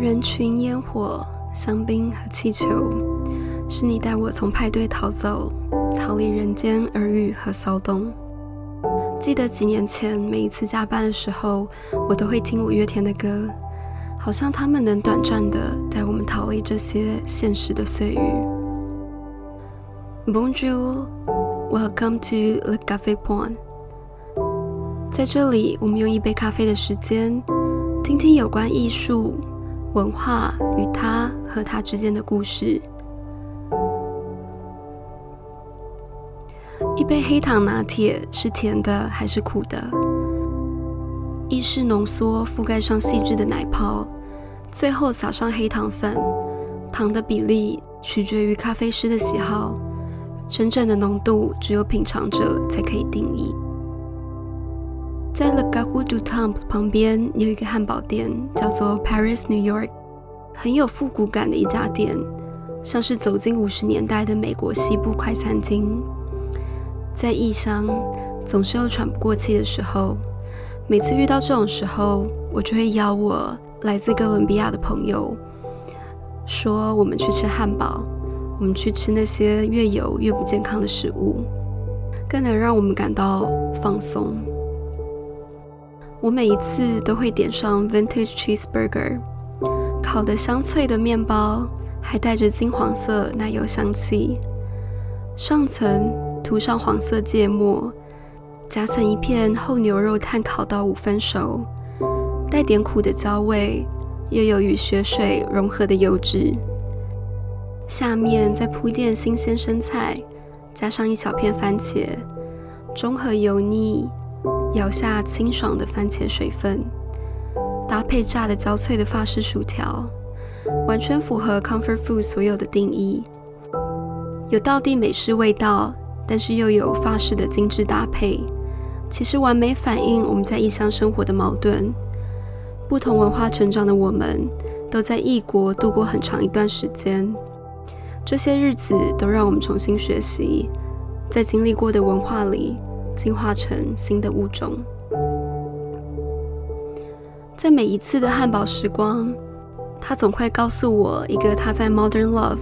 人群、烟火、香槟和气球，是你带我从派对逃走，逃离人间耳语和骚动。记得几年前，每一次加班的时候，我都会听五月天的歌，好像他们能短暂的带我们逃离这些现实的碎语。Bonjour, welcome to the Cafe Point。在这里，我们用一杯咖啡的时间，听听有关艺术。文化与他和他之间的故事。一杯黑糖拿铁是甜的还是苦的？意式浓缩覆盖上细致的奶泡，最后撒上黑糖粉，糖的比例取决于咖啡师的喜好，真正的浓度只有品尝者才可以定义。在 Le Gahu du Temple 旁边有一个汉堡店，叫做 Paris New York，很有复古感的一家店，像是走进五十年代的美国西部快餐厅。在异乡，总是有喘不过气的时候。每次遇到这种时候，我就会邀我来自哥伦比亚的朋友，说我们去吃汉堡，我们去吃那些越油越不健康的食物，更能让我们感到放松。我每一次都会点上 Vintage Cheeseburger，烤的香脆的面包，还带着金黄色奶油香气。上层涂上黄色芥末，夹层一片厚牛肉炭烤到五分熟，带点苦的焦味，又有与血水融合的油脂。下面再铺垫新鲜生菜，加上一小片番茄，中和油腻。咬下清爽的番茄水分，搭配炸的焦脆的法式薯条，完全符合 comfort food 所有的定义。有道地美式味道，但是又有法式的精致搭配，其实完美反映我们在异乡生活的矛盾。不同文化成长的我们，都在异国度过很长一段时间，这些日子都让我们重新学习，在经历过的文化里。进化成新的物种。在每一次的汉堡时光，他总会告诉我一个他在《Modern Love》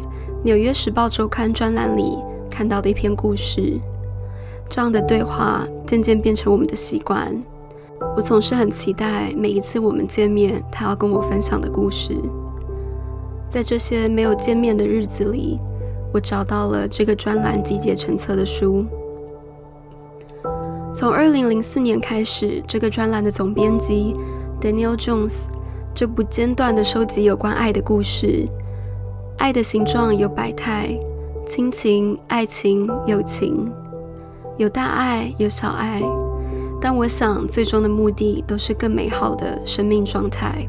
纽约时报周刊专栏里看到的一篇故事。这样的对话渐渐变成我们的习惯。我总是很期待每一次我们见面，他要跟我分享的故事。在这些没有见面的日子里，我找到了这个专栏集结成册的书。从二零零四年开始，这个专栏的总编辑 Daniel Jones 就不间断地收集有关爱的故事。爱的形状有百态，亲情、爱情、友情，有大爱，有小爱。但我想，最终的目的都是更美好的生命状态。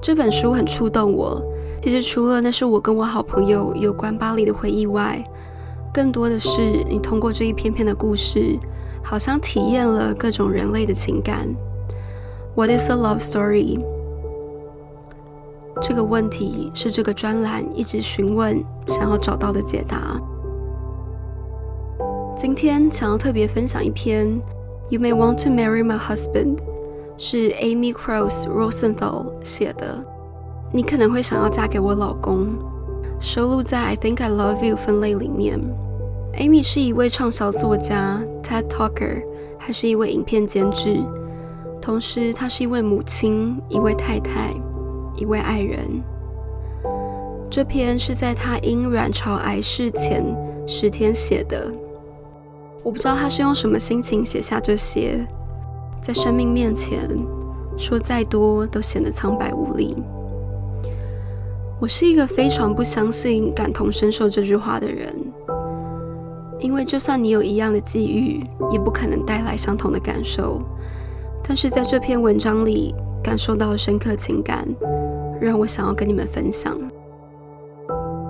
这本书很触动我。其实，除了那是我跟我好朋友有关巴黎的回忆外，更多的是你通过这一篇篇的故事。好像体验了各种人类的情感。What is a love story？这个问题是这个专栏一直询问、想要找到的解答。今天想要特别分享一篇 “You may want to marry my husband”，是 Amy Cross Rosenthal 写的。你可能会想要嫁给我老公，收录在 “I think I love you” 分类里面。Amy 是一位畅销作家、TED Talker，还是一位影片监制。同时，她是一位母亲、一位太太、一位爱人。这篇是在她因卵巢癌逝前十天写的。我不知道她是用什么心情写下这些，在生命面前说再多都显得苍白无力。我是一个非常不相信感同身受这句话的人。因为就算你有一样的际遇，也不可能带来相同的感受。但是在这篇文章里，感受到了深刻情感，让我想要跟你们分享。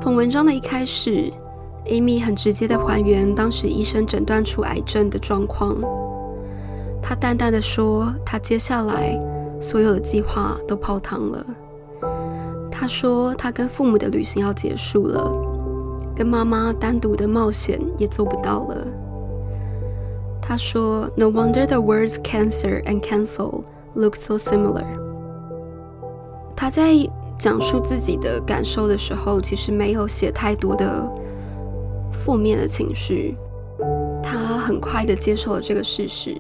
从文章的一开始，Amy 很直接的还原当时医生诊断出癌症的状况。她淡淡的说，她接下来所有的计划都泡汤了。她说，她跟父母的旅行要结束了。跟妈妈单独的冒险也做不到了。他说：“No wonder the words cancer and cancel look so similar。”他在讲述自己的感受的时候，其实没有写太多的负面的情绪。他很快的接受了这个事实，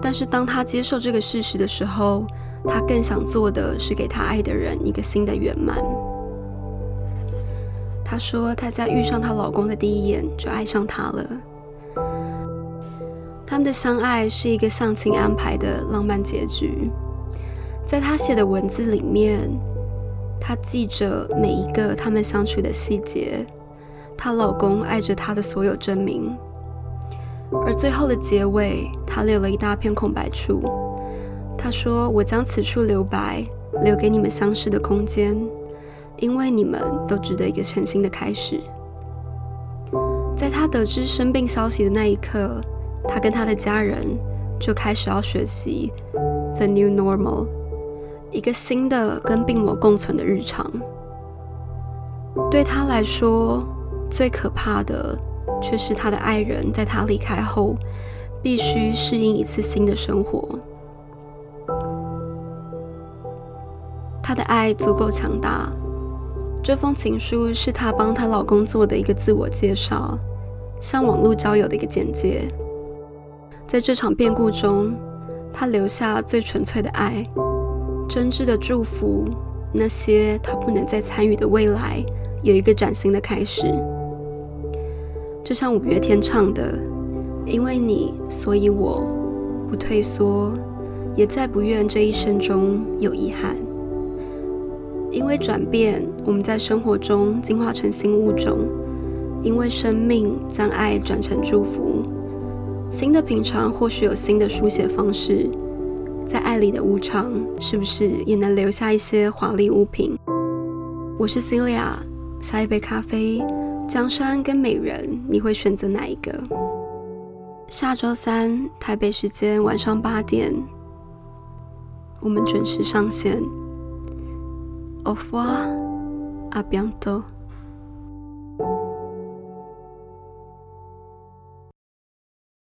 但是当他接受这个事实的时候，他更想做的是给他爱的人一个新的圆满。她说，她在遇上她老公的第一眼就爱上他了。他们的相爱是一个相亲安排的浪漫结局。在她写的文字里面，她记着每一个他们相处的细节，她老公爱着她的所有证明。而最后的结尾，她留了一大片空白处。她说：“我将此处留白，留给你们相识的空间。”因为你们都值得一个全新的开始。在他得知生病消息的那一刻，他跟他的家人就开始要学习 the new normal，一个新的跟病魔共存的日常。对他来说，最可怕的却是他的爱人在他离开后，必须适应一次新的生活。他的爱足够强大。这封情书是她帮她老公做的一个自我介绍，像网络交友的一个简介。在这场变故中，她留下最纯粹的爱，真挚的祝福那些她不能再参与的未来有一个崭新的开始。就像五月天唱的：“因为你，所以我不退缩，也再不愿这一生中有遗憾。”因为转变，我们在生活中进化成新物种；因为生命将爱转成祝福，新的品尝或许有新的书写方式。在爱里的无常，是不是也能留下一些华丽物品？我是 Celia，下一杯咖啡，江山跟美人，你会选择哪一个？下周三台北时间晚上八点，我们准时上线。Au revoir, à bientôt.